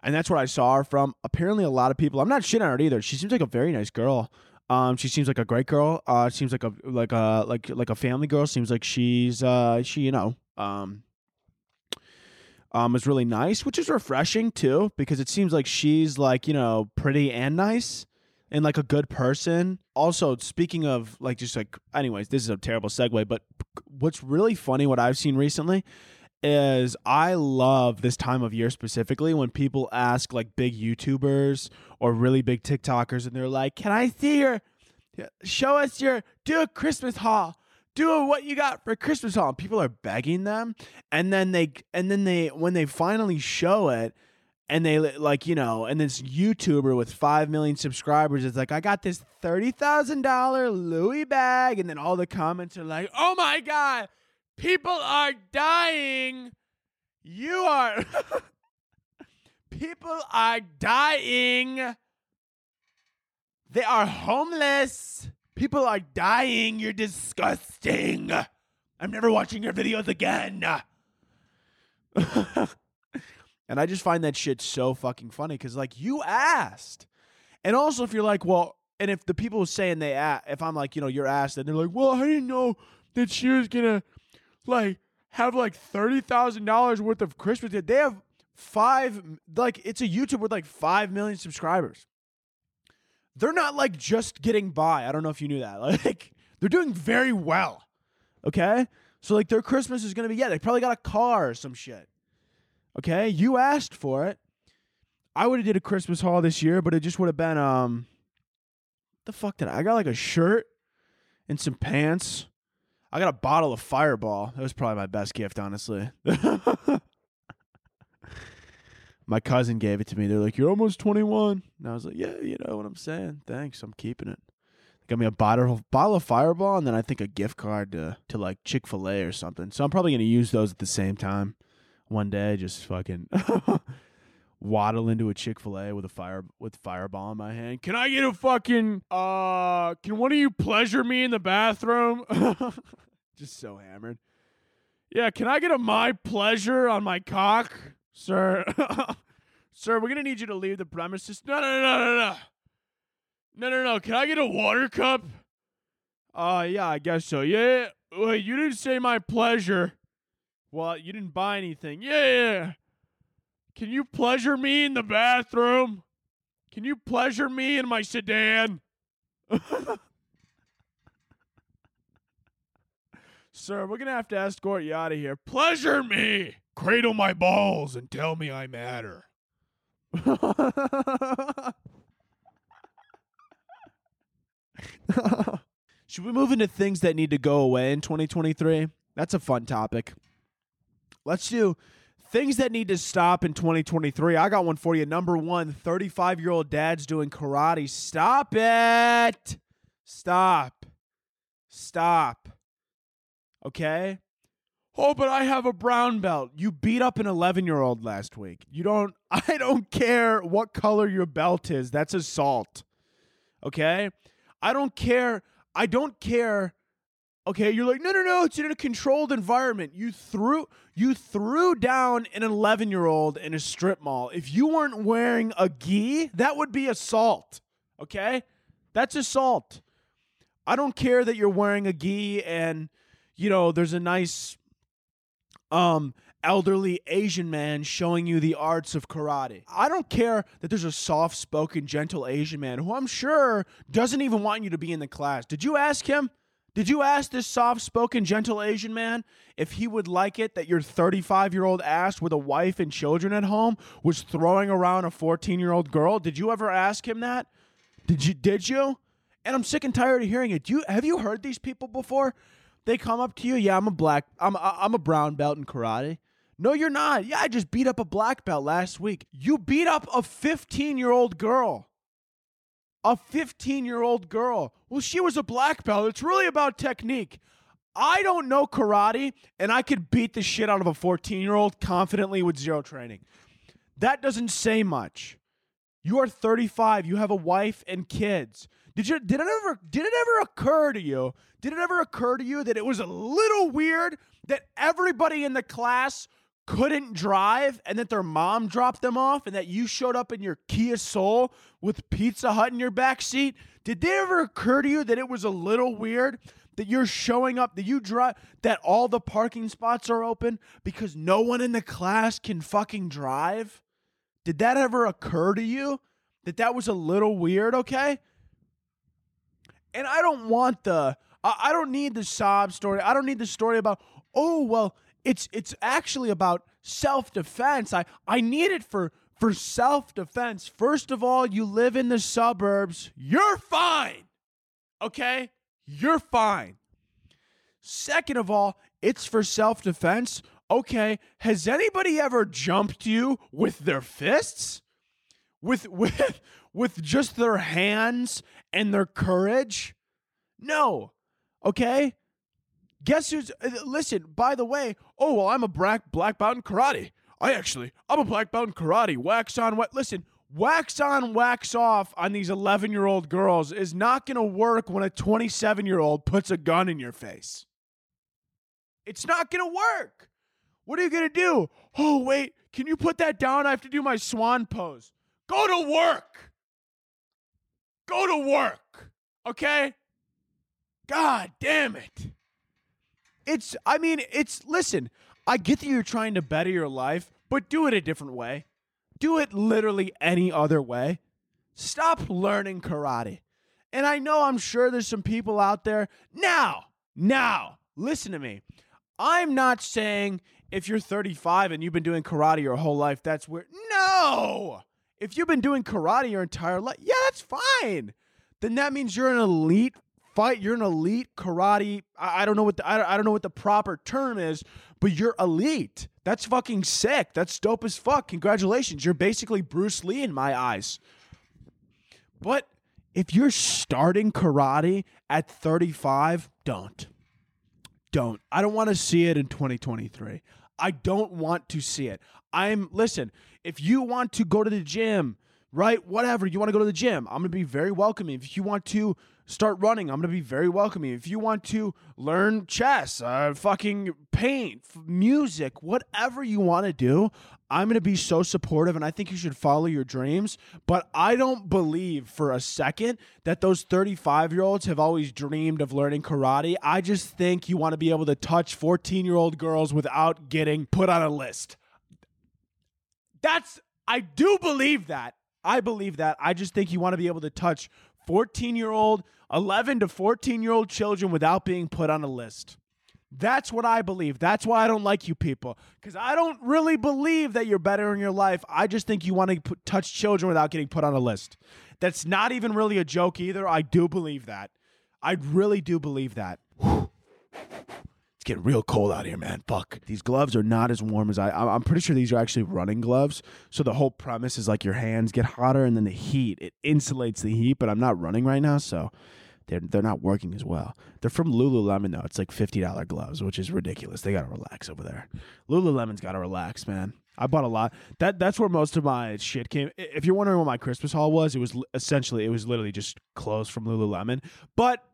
and that's where I saw her from. Apparently, a lot of people. I'm not shitting on her either. She seems like a very nice girl. Um, she seems like a great girl. Uh, seems like a like a like like a family girl. Seems like she's uh she you know um um is really nice, which is refreshing too because it seems like she's like you know pretty and nice and like a good person. Also, speaking of like just like anyways, this is a terrible segue, but what's really funny what I've seen recently is I love this time of year specifically when people ask like big YouTubers or really big TikTokers and they're like, "Can I see your show us your do a Christmas haul. Do what you got for Christmas haul." People are begging them and then they and then they when they finally show it and they like you know and this youtuber with 5 million subscribers is like i got this $30000 louis bag and then all the comments are like oh my god People are dying. You are. People are dying. They are homeless. People are dying. You're disgusting. I'm never watching your videos again. and I just find that shit so fucking funny because, like, you asked. And also, if you're like, well, and if the people saying they asked, if I'm like, you know, you're asked, and they're like, well, I didn't know that she was gonna like have like thirty thousand dollars worth of Christmas. They have five like it's a YouTube with like five million subscribers. They're not like just getting by. I don't know if you knew that. Like they're doing very well. Okay? So like their Christmas is gonna be yeah, they probably got a car or some shit. Okay? You asked for it. I would have did a Christmas haul this year, but it just would have been um the fuck did I? I got like a shirt and some pants I got a bottle of Fireball. That was probably my best gift, honestly. my cousin gave it to me. They're like, "You're almost 21," and I was like, "Yeah, you know what I'm saying. Thanks, I'm keeping it." Got me a bottle bottle of Fireball, and then I think a gift card to to like Chick Fil A or something. So I'm probably gonna use those at the same time. One day, just fucking waddle into a Chick Fil A with a fire with Fireball in my hand. Can I get a fucking uh? Can one of you pleasure me in the bathroom? Just so hammered. Yeah, can I get a my pleasure on my cock, sir? sir, we're gonna need you to leave the premises. No, no, no, no, no, no, no, no. Can I get a water cup? Uh, yeah, I guess so. Yeah. Wait, you didn't say my pleasure. Well, you didn't buy anything. Yeah, yeah. Can you pleasure me in the bathroom? Can you pleasure me in my sedan? Sir, we're going to have to escort you out of here. Pleasure me! Cradle my balls and tell me I matter. Should we move into things that need to go away in 2023? That's a fun topic. Let's do things that need to stop in 2023. I got one for you. Number one, 35 year old dads doing karate. Stop it. Stop. Stop. Okay? Oh, but I have a brown belt. You beat up an 11 year old last week. You don't, I don't care what color your belt is. That's assault. Okay? I don't care. I don't care. Okay, you're like, no, no, no, it's in a controlled environment. You threw you threw down an 11 year old in a strip mall. If you weren't wearing a gi, that would be assault. Okay? That's assault. I don't care that you're wearing a gi and you know there's a nice um elderly Asian man showing you the arts of karate. I don't care that there's a soft spoken, gentle Asian man who I'm sure doesn't even want you to be in the class. Did you ask him? Did you ask this soft spoken, gentle Asian man if he would like it that your 35 year old ass with a wife and children at home was throwing around a 14 year old girl? Did you ever ask him that? Did you? Did you? And I'm sick and tired of hearing it. Do you have you heard these people before? They come up to you, yeah, I'm a black, I'm I'm a brown belt in karate. No, you're not. Yeah, I just beat up a black belt last week. You beat up a 15 year old girl. A 15 year old girl. Well, she was a black belt. It's really about technique. I don't know karate, and I could beat the shit out of a 14 year old confidently with zero training. That doesn't say much. You are 35. You have a wife and kids. Did you did it ever did it ever occur to you? Did it ever occur to you that it was a little weird that everybody in the class couldn't drive and that their mom dropped them off and that you showed up in your Kia Soul with Pizza Hut in your back seat? Did it ever occur to you that it was a little weird that you're showing up that you drive that all the parking spots are open because no one in the class can fucking drive? Did that ever occur to you? That that was a little weird, okay? And I don't want the I, don't need the sob story. I don't need the story about, oh well, it's it's actually about self-defense. I I need it for for self-defense. First of all, you live in the suburbs. You're fine. Okay? You're fine. Second of all, it's for self-defense. Okay, has anybody ever jumped you with their fists? With with with just their hands and their courage? No. Okay? Guess who's uh, listen, by the way, oh well I'm a black black belt in karate. I actually I'm a black belt in karate. Wax on what listen, wax on, wax off on these 11 year old girls is not going to work when a 27 year old puts a gun in your face. It's not going to work. What are you going to do? Oh, wait, can you put that down? I have to do my swan pose. Go to work. Go to work. Okay? God damn it. It's, I mean, it's, listen, I get that you're trying to better your life, but do it a different way. Do it literally any other way. Stop learning karate. And I know I'm sure there's some people out there. Now, now, listen to me. I'm not saying if you're 35 and you've been doing karate your whole life, that's weird. No! If you've been doing karate your entire life, yeah, that's fine. Then that means you're an elite fight. You're an elite karate. I, I don't know what the, I, I don't know what the proper term is, but you're elite. That's fucking sick. That's dope as fuck. Congratulations. You're basically Bruce Lee in my eyes. But if you're starting karate at 35, don't. Don't. I don't want to see it in 2023. I don't want to see it. I'm listen, if you want to go to the gym, right? Whatever, you want to go to the gym, I'm going to be very welcoming. If you want to start running, I'm going to be very welcoming. If you want to learn chess, uh, fucking paint, f- music, whatever you want to do, I'm going to be so supportive and I think you should follow your dreams. But I don't believe for a second that those 35 year olds have always dreamed of learning karate. I just think you want to be able to touch 14 year old girls without getting put on a list. That's, I do believe that. I believe that. I just think you want to be able to touch 14 year old, 11 to 14 year old children without being put on a list. That's what I believe. That's why I don't like you people. Because I don't really believe that you're better in your life. I just think you want to put, touch children without getting put on a list. That's not even really a joke either. I do believe that. I really do believe that. It's getting real cold out here, man. Fuck. These gloves are not as warm as I. I'm pretty sure these are actually running gloves. So the whole premise is like your hands get hotter, and then the heat it insulates the heat. But I'm not running right now, so they're they're not working as well. They're from Lululemon though. It's like fifty dollar gloves, which is ridiculous. They gotta relax over there. Lululemon's gotta relax, man. I bought a lot. That that's where most of my shit came. If you're wondering what my Christmas haul was, it was essentially it was literally just clothes from Lululemon. But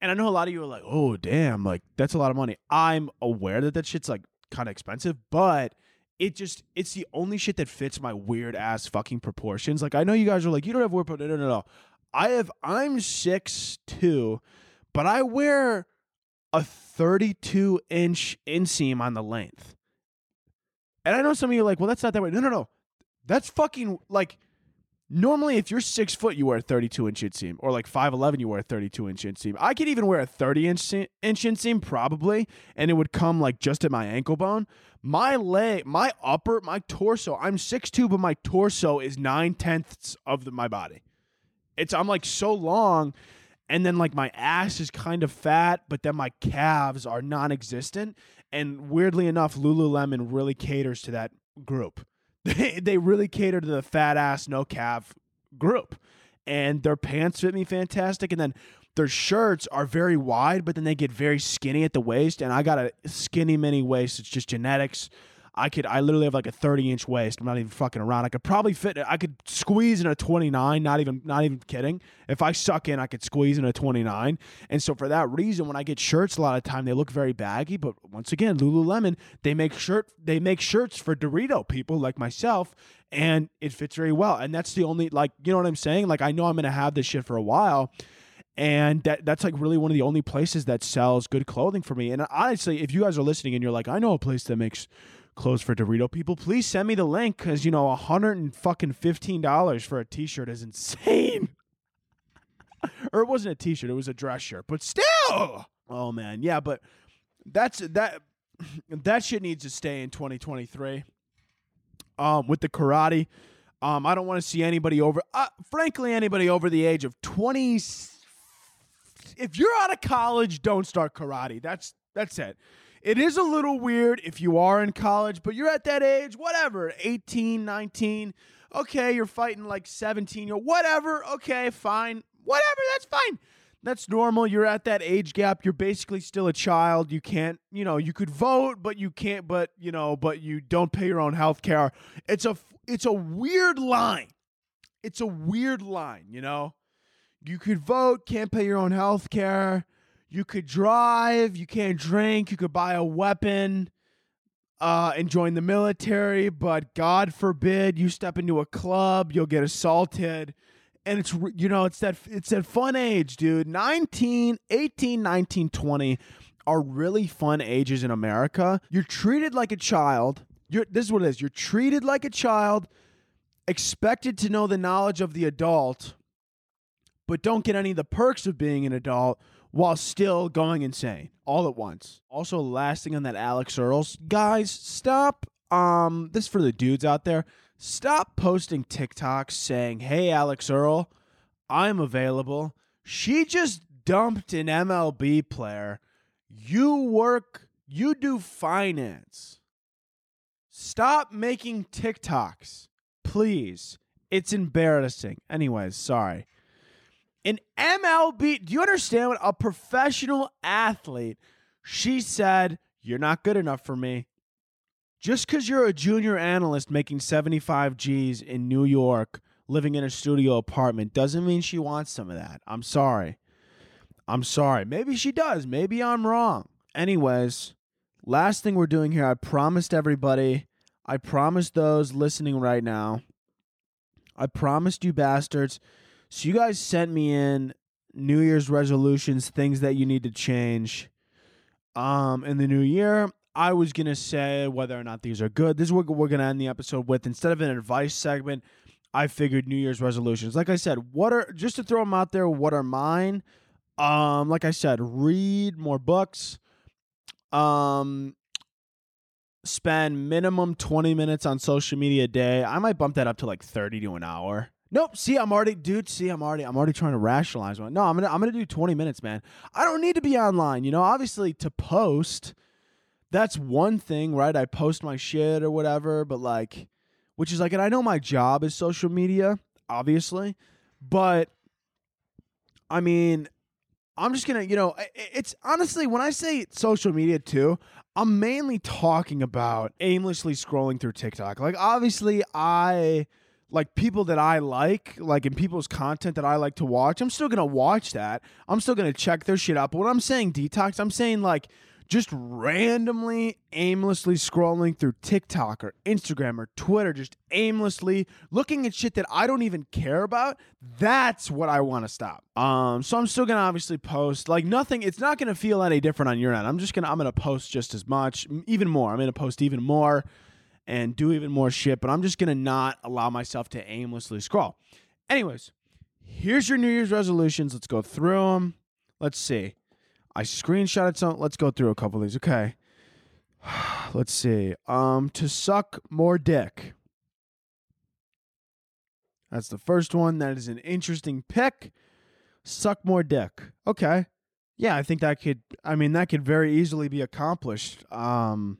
and I know a lot of you are like, "Oh, damn, like that's a lot of money." I'm aware that that shit's like kind of expensive, but it just it's the only shit that fits my weird ass fucking proportions. Like I know you guys are like, "You don't have weird," no, no, no, no. I have. I'm six two, but I wear a 32 inch inseam on the length. And I know some of you are like, "Well, that's not that way." No, no, no. That's fucking like Normally, if you're six foot, you wear a 32 inch inseam, or like 5'11, you wear a 32 inch inseam. I could even wear a 30 inch inch inseam, probably, and it would come like just at my ankle bone. My leg, my upper, my torso, I'm 6'2, but my torso is nine tenths of the, my body. It's, I'm like so long, and then like my ass is kind of fat, but then my calves are non existent. And weirdly enough, Lululemon really caters to that group they they really cater to the fat ass no calf group. And their pants fit me fantastic. And then their shirts are very wide but then they get very skinny at the waist. And i got a skinny mini waist. It's just genetics i could i literally have like a 30 inch waist. I'm not even fucking around. I could probably fit i could squeeze in a 29 not even not even kidding. If i suck in i could squeeze in a 29 and so for that reason when i get shirts a lot of time they look very baggy. But once again lululemon they make shirt they make shirts for dorito people like myself and it fits very well. And that's the only like you know what i'm saying? Like i know i'm gonna have this shit for a while and that that's like really one of the only places that sells good clothing for me. And honestly, if you guys are listening and you're like, I know a place that makes clothes for Dorito people, please send me the link because you know, a hundred and fucking fifteen dollars for a T-shirt is insane. or it wasn't a T-shirt; it was a dress shirt, but still. Oh man, yeah, but that's that. That shit needs to stay in 2023. Um, with the karate, um, I don't want to see anybody over. Uh, frankly, anybody over the age of 20 if you're out of college, don't start karate. That's that's it. It is a little weird if you are in college, but you're at that age, whatever, 18, 19. Okay, you're fighting like 17 or whatever. Okay, fine. Whatever, that's fine. That's normal. You're at that age gap. You're basically still a child. You can't, you know, you could vote, but you can't, but, you know, but you don't pay your own health care. It's a it's a weird line. It's a weird line, you know? You could vote, can't pay your own health care. You could drive, you can't drink, you could buy a weapon uh, and join the military, but God forbid you step into a club, you'll get assaulted. And it's you know, it's that it's that fun age, dude. 19, 18, 19, 20 are really fun ages in America. You're treated like a child. You're this is what it is. You're treated like a child, expected to know the knowledge of the adult but don't get any of the perks of being an adult while still going insane all at once. Also, last thing on that Alix Earles, guys, stop. Um, this is for the dudes out there. Stop posting TikToks saying, "Hey, Alix Earle, I'm available." She just dumped an MLB player. You work. You do finance. Stop making TikToks, please. It's embarrassing. Anyways, sorry an MLB. Do you understand what a professional athlete? She said, "You're not good enough for me." Just because you're a junior analyst making 75 G's in New York, living in a studio apartment, doesn't mean she wants some of that. I'm sorry. I'm sorry. Maybe she does. Maybe I'm wrong. Anyways, last thing we're doing here, I promised everybody, I promised those listening right now, I promised you bastards. So you guys sent me in New Year's resolutions, things that you need to change um, in the new year. I was gonna say whether or not these are good. This is what we're gonna end the episode with. Instead of an advice segment, I figured New Year's resolutions. Like I said, what are just to throw them out there? What are mine? Um, like I said, read more books. Um, spend minimum twenty minutes on social media a day. I might bump that up to like thirty to an hour Nope. See, I'm already, dude. See, I'm already, I'm already trying to rationalize one. No, I'm gonna, I'm gonna do 20 minutes, man. I don't need to be online. You know, obviously to post, that's one thing, right? I post my shit or whatever, but like, which is like, and I know my job is social media, obviously, but I mean, I'm just gonna, you know, it's honestly when I say social media too, I'm mainly talking about aimlessly scrolling through TikTok. Like, obviously, I like people that I like, like in people's content that I like to watch. I'm still gonna watch that. I'm still gonna check their shit out. But when I'm saying detox, I'm saying like just randomly, aimlessly scrolling through TikTok or Instagram or Twitter, just aimlessly looking at shit that I don't even care about. That's what I want to stop. Um, so I'm still gonna obviously post like nothing. It's not gonna feel any different on your end. I'm just gonna I'm gonna post just as much, even more. I'm gonna post even more and do even more shit. But I'm just gonna not allow myself to aimlessly scroll. Anyways, here's your New Year's resolutions. Let's go through them. Let's see. I screenshotted some. Let's go through a couple of these. Okay. Let's see. Um, to suck more dick. That's the first one. That is an interesting pick. Suck more dick. Okay. Yeah, I think that could. I mean, that could very easily be accomplished. Um.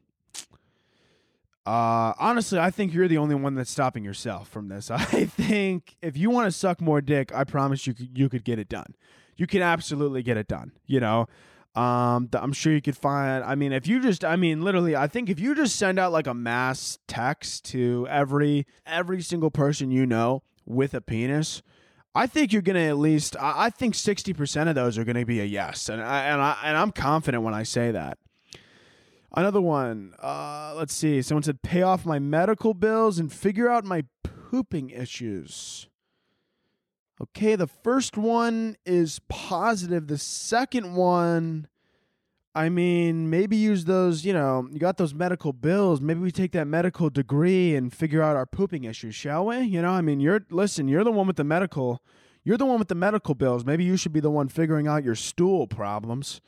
Uh, honestly, I think you're the only one that's stopping yourself from this. I think if you want to suck more dick, I promise you you could get it done you can absolutely get it done. You know, um, I'm sure you could find. I mean, if you just, I mean, literally, I think if you just send out like a mass text to every every single person you know with a penis, I think you're gonna at least. I, I think sixty percent of those are gonna be a yes, and I, and I and I'm confident when I say that. Another one. Uh, let's see. Someone said, "Pay off my medical bills and figure out my pooping issues." Okay, the first one is positive. The second one, I mean, maybe use those, you know, you got those medical bills. Maybe we take that medical degree and figure out our pooping issues, shall we? You know, I mean, you're, listen, you're the one with the medical, you're the one with the medical bills. Maybe you should be the one figuring out your stool problems.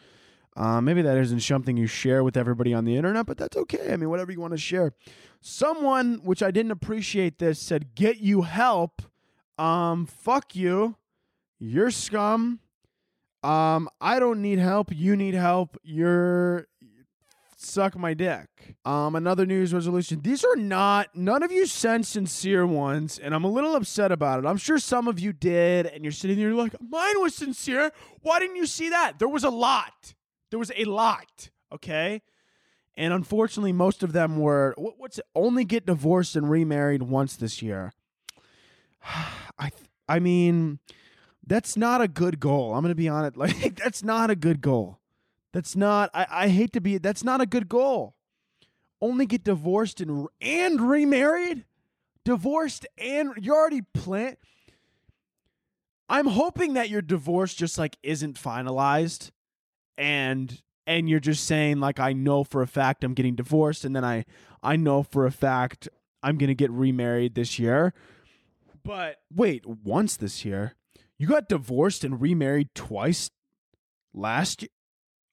Uh, maybe that isn't something you share with everybody on the internet, but that's okay. I mean, whatever you want to share. Someone, which I didn't appreciate this, said, get you help um, fuck you. You're scum. Um, I don't need help. You need help. You're suck my dick. Um, another news resolution. These are not none of you sent sincere ones, and I'm a little upset about it. I'm sure some of you did, and you're sitting there like, mine was sincere. Why didn't you see that? There was a lot. There was a lot. Okay. And unfortunately, most of them were what's it? Only get divorced and remarried once this year. I I mean, that's not a good goal. I'm gonna be honest. Like that's not a good goal. That's not. I, I hate to be. That's not a good goal. Only get divorced and and remarried, divorced and you're already plant. I'm hoping that your divorce just like isn't finalized, and and you're just saying like I know for a fact I'm getting divorced, and then I I know for a fact I'm gonna get remarried this year but wait, once this year, you got divorced and remarried twice last year.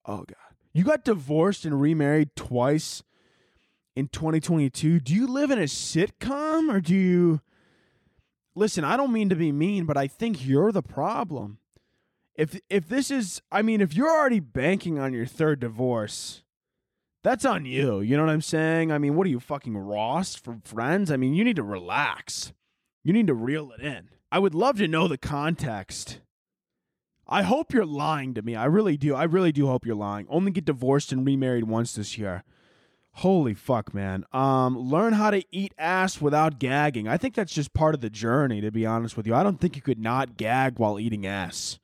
Oh god, you got divorced and remarried twice in 2022. Do you live in a sitcom or do you? Listen, I don't mean to be mean, but I think you're the problem. If if this is, I mean, if you're already banking on your third divorce, that's on you. You know what I'm saying? I mean, what are you fucking Ross from friends? I mean, you need to relax. You need to reel it in. I would love to know the context. I hope you're lying to me. I really do. I really do hope you're lying. Only get divorced and remarried once this year. Holy fuck, man. Um, learn how to eat ass without gagging. I think that's just part of the journey, to be honest with you. I don't think you could not gag while eating ass.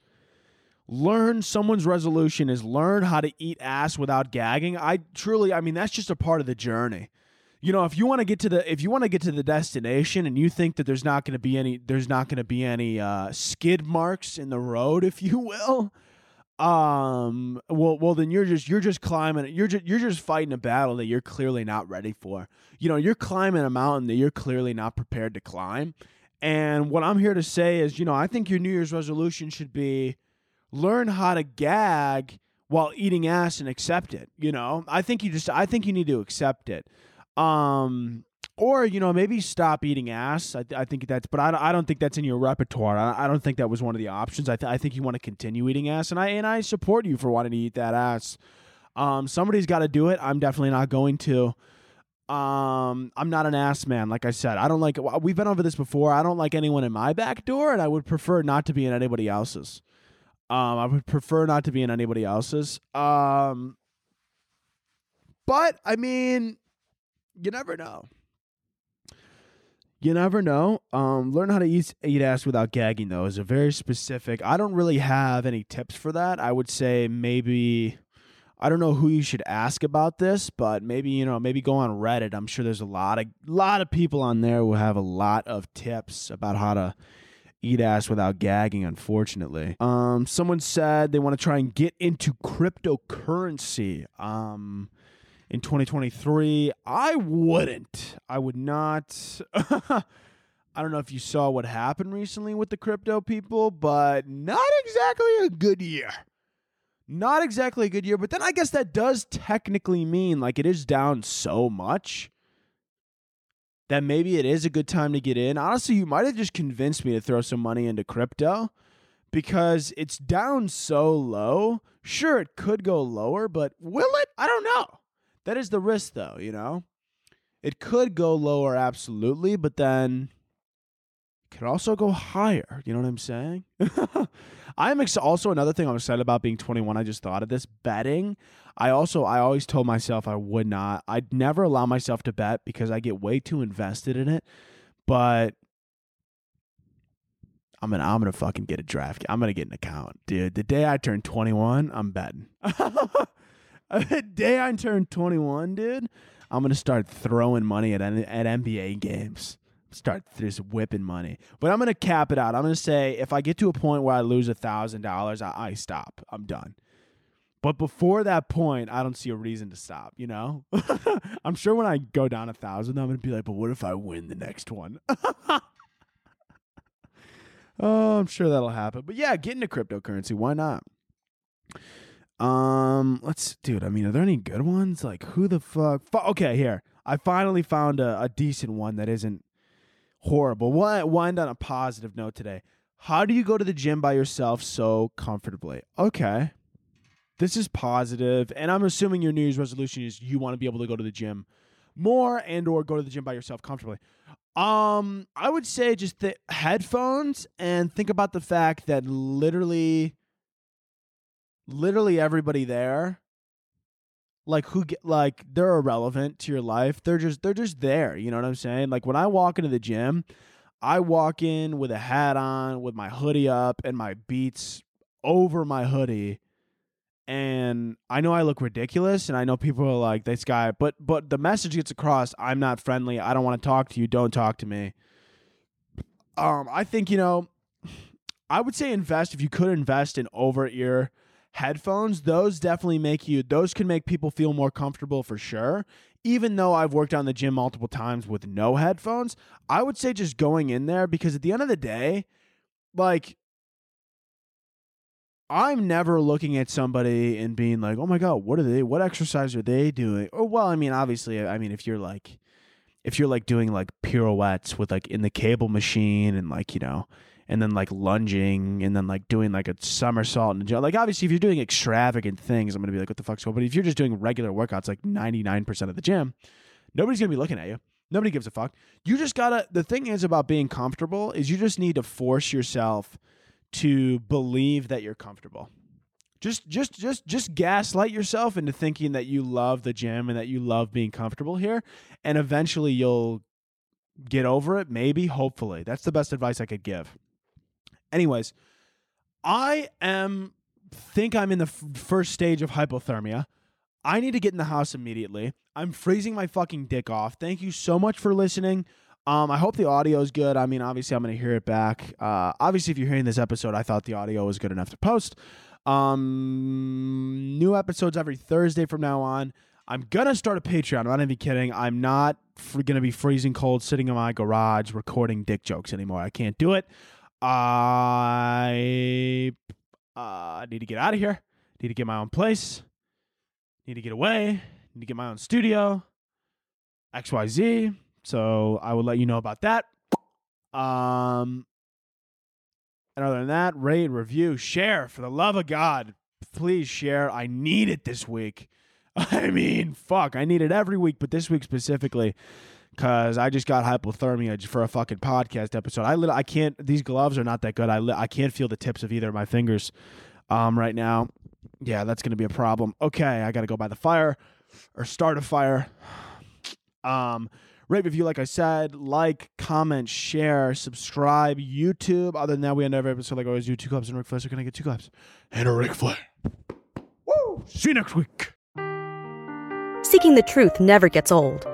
Learn someone's resolution is learn how to eat ass without gagging. I truly, I mean, that's just a part of the journey you know, if you want to get to the if you want to get to the destination and you think that there's not going to be any there's not going to be any uh, skid marks in the road, if you will, um, well, well, then you're just you're just climbing you're just you're just fighting a battle that you're clearly not ready for. You know, you're climbing a mountain that you're clearly not prepared to climb. And what I'm here to say is, you know, I think your New Year's resolution should be learn how to gag while eating ass and accept it. You know, I think you just I think you need to accept it. Um, or you know maybe stop eating ass. I, I think that's, but I, don't- I don't think that's in your repertoire. I, I don't think that was one of the options. I, th- I think you want to continue eating ass, and I and I support you for wanting to eat that ass. Um, somebody's got to do it. I'm definitely not going to. Um, I'm not an ass man. Like I said, I don't like. We've been over this before. I don't like anyone in my back door, and I would prefer not to be in anybody else's. Um, I would prefer not to be in anybody else's. Um, but I mean, you never know. You never know. Um, learn how to eat eat ass without gagging though is a very specific. I don't really have any tips for that. I would say maybe I don't know who you should ask about this, but maybe you know maybe go on Reddit. I'm sure there's a lot of lot of people on there who have a lot of tips about how to eat ass without gagging. Unfortunately, um, someone said they want to try and get into cryptocurrency. Um in 2023. I wouldn't. I would not. I don't know if you saw what happened recently with the crypto people, but not exactly a good year. Not exactly a good year, but then I guess that does technically mean like it is down so much that maybe it is a good time to get in. Honestly, you might have just convinced me to throw some money into crypto because it's down so low. Sure, it could go lower, but will it? I don't know. That is the risk, though, you know? It could go lower, absolutely, but then could also go higher. You know what I'm saying? I'm ex- also another thing I'm excited about being 21. I just thought of this betting. I also I always told myself I would not. I'd never allow myself to bet because I get way too invested in it. But I'm gonna I'm gonna fucking get a draft. I'm gonna get an account, dude. The day I turn 21, I'm betting. the day I turn 21, dude, I'm gonna start throwing money at at NBA games. Start just whipping money, but I'm gonna cap it out. I'm gonna say if I get to a point where I lose a thousand dollars, I stop. I'm done. But before that point, I don't see a reason to stop. You know, I'm sure when I go down a thousand, I'm gonna be like, but what if I win the next one? oh, I'm sure that'll happen. But yeah, get into cryptocurrency. Why not? Um, let's, dude. I mean, are there any good ones? Like, who the fuck? Fu- okay, here. I finally found a, a decent one that isn't horrible. We'll, we'll on a positive note today. How do you go to the gym by yourself so comfortably? Okay, this is positive, and I'm assuming your New Year's resolution is you want to be able to go to the gym more and or go to the gym by yourself comfortably. Um, I would say just the headphones and think about the fact that literally literally everybody there like who get like they're irrelevant to your life. They're just they're just there you know what i'm saying? Like when i walk into the gym i walk in with a hat on with my hoodie up and my beats over my hoodie. And i know i look ridiculous and i know people are like this guy but but the message gets across i'm not friendly. I don't want to talk to you. Don't talk to me. Um i think you know i would say invest if you could invest in over ear headphones, those definitely make you, those can make people feel more comfortable for sure. Even though I've worked on the gym multiple times with no headphones, I would say just going in there because at the end of the day, like, I'm never looking at somebody and being like, oh my God, what are they, what exercise are they doing? Or, well, I mean, obviously, I mean, if you're like, if you're like doing like pirouettes with like in the cable machine and like, you know, and then like lunging and then like doing like a somersault and like obviously if you're doing extravagant things I'm gonna be like what the fuck's going on?" but if you're just doing regular workouts like 99% of the gym nobody's gonna be looking at you. Nobody gives a fuck. You just gotta the thing is about being comfortable is you just need to force yourself to believe that you're comfortable. Just just just just gaslight yourself into thinking that you love the gym and that you love being comfortable here and eventually you'll get over it maybe hopefully. That's the best advice i could give Anyways, I am think I'm in the f- first stage of hypothermia. I need to get in the house immediately. I'm freezing my fucking dick off. Thank you so much for listening. Um, I hope the audio is good. I mean, obviously, I'm going to hear it back. Uh, obviously, if you're hearing this episode, I thought the audio was good enough to post. Um, new episodes every Thursday from now on. I'm gonna start a Patreon. I'm not even kidding. I'm not f- gonna be freezing cold, sitting in my garage recording dick jokes anymore. I can't do it. I uh, need to get out of here. Need to get my own place. Need to get away. Need to get my own studio. XYZ. So I will let you know about that. Um, and other than that, rate, review, share. For the love of God, please share. I need it this week. I mean, fuck, I need it every week, but this week specifically, because I just got hypothermia for a fucking podcast episode. I lit- I can't. These gloves are not that good. I li- I can't feel the tips of either of my fingers, um, right now. Yeah, that's gonna be a problem. Okay, I gotta go by the fire, or start a fire. Um, rate review, like I said, like, comment, share, subscribe, YouTube. Other than that, we end every episode like always do two claps and Ric Flair. So can I get two claps and a Ric Flair? Woo! See you next week. Seeking the truth never gets old.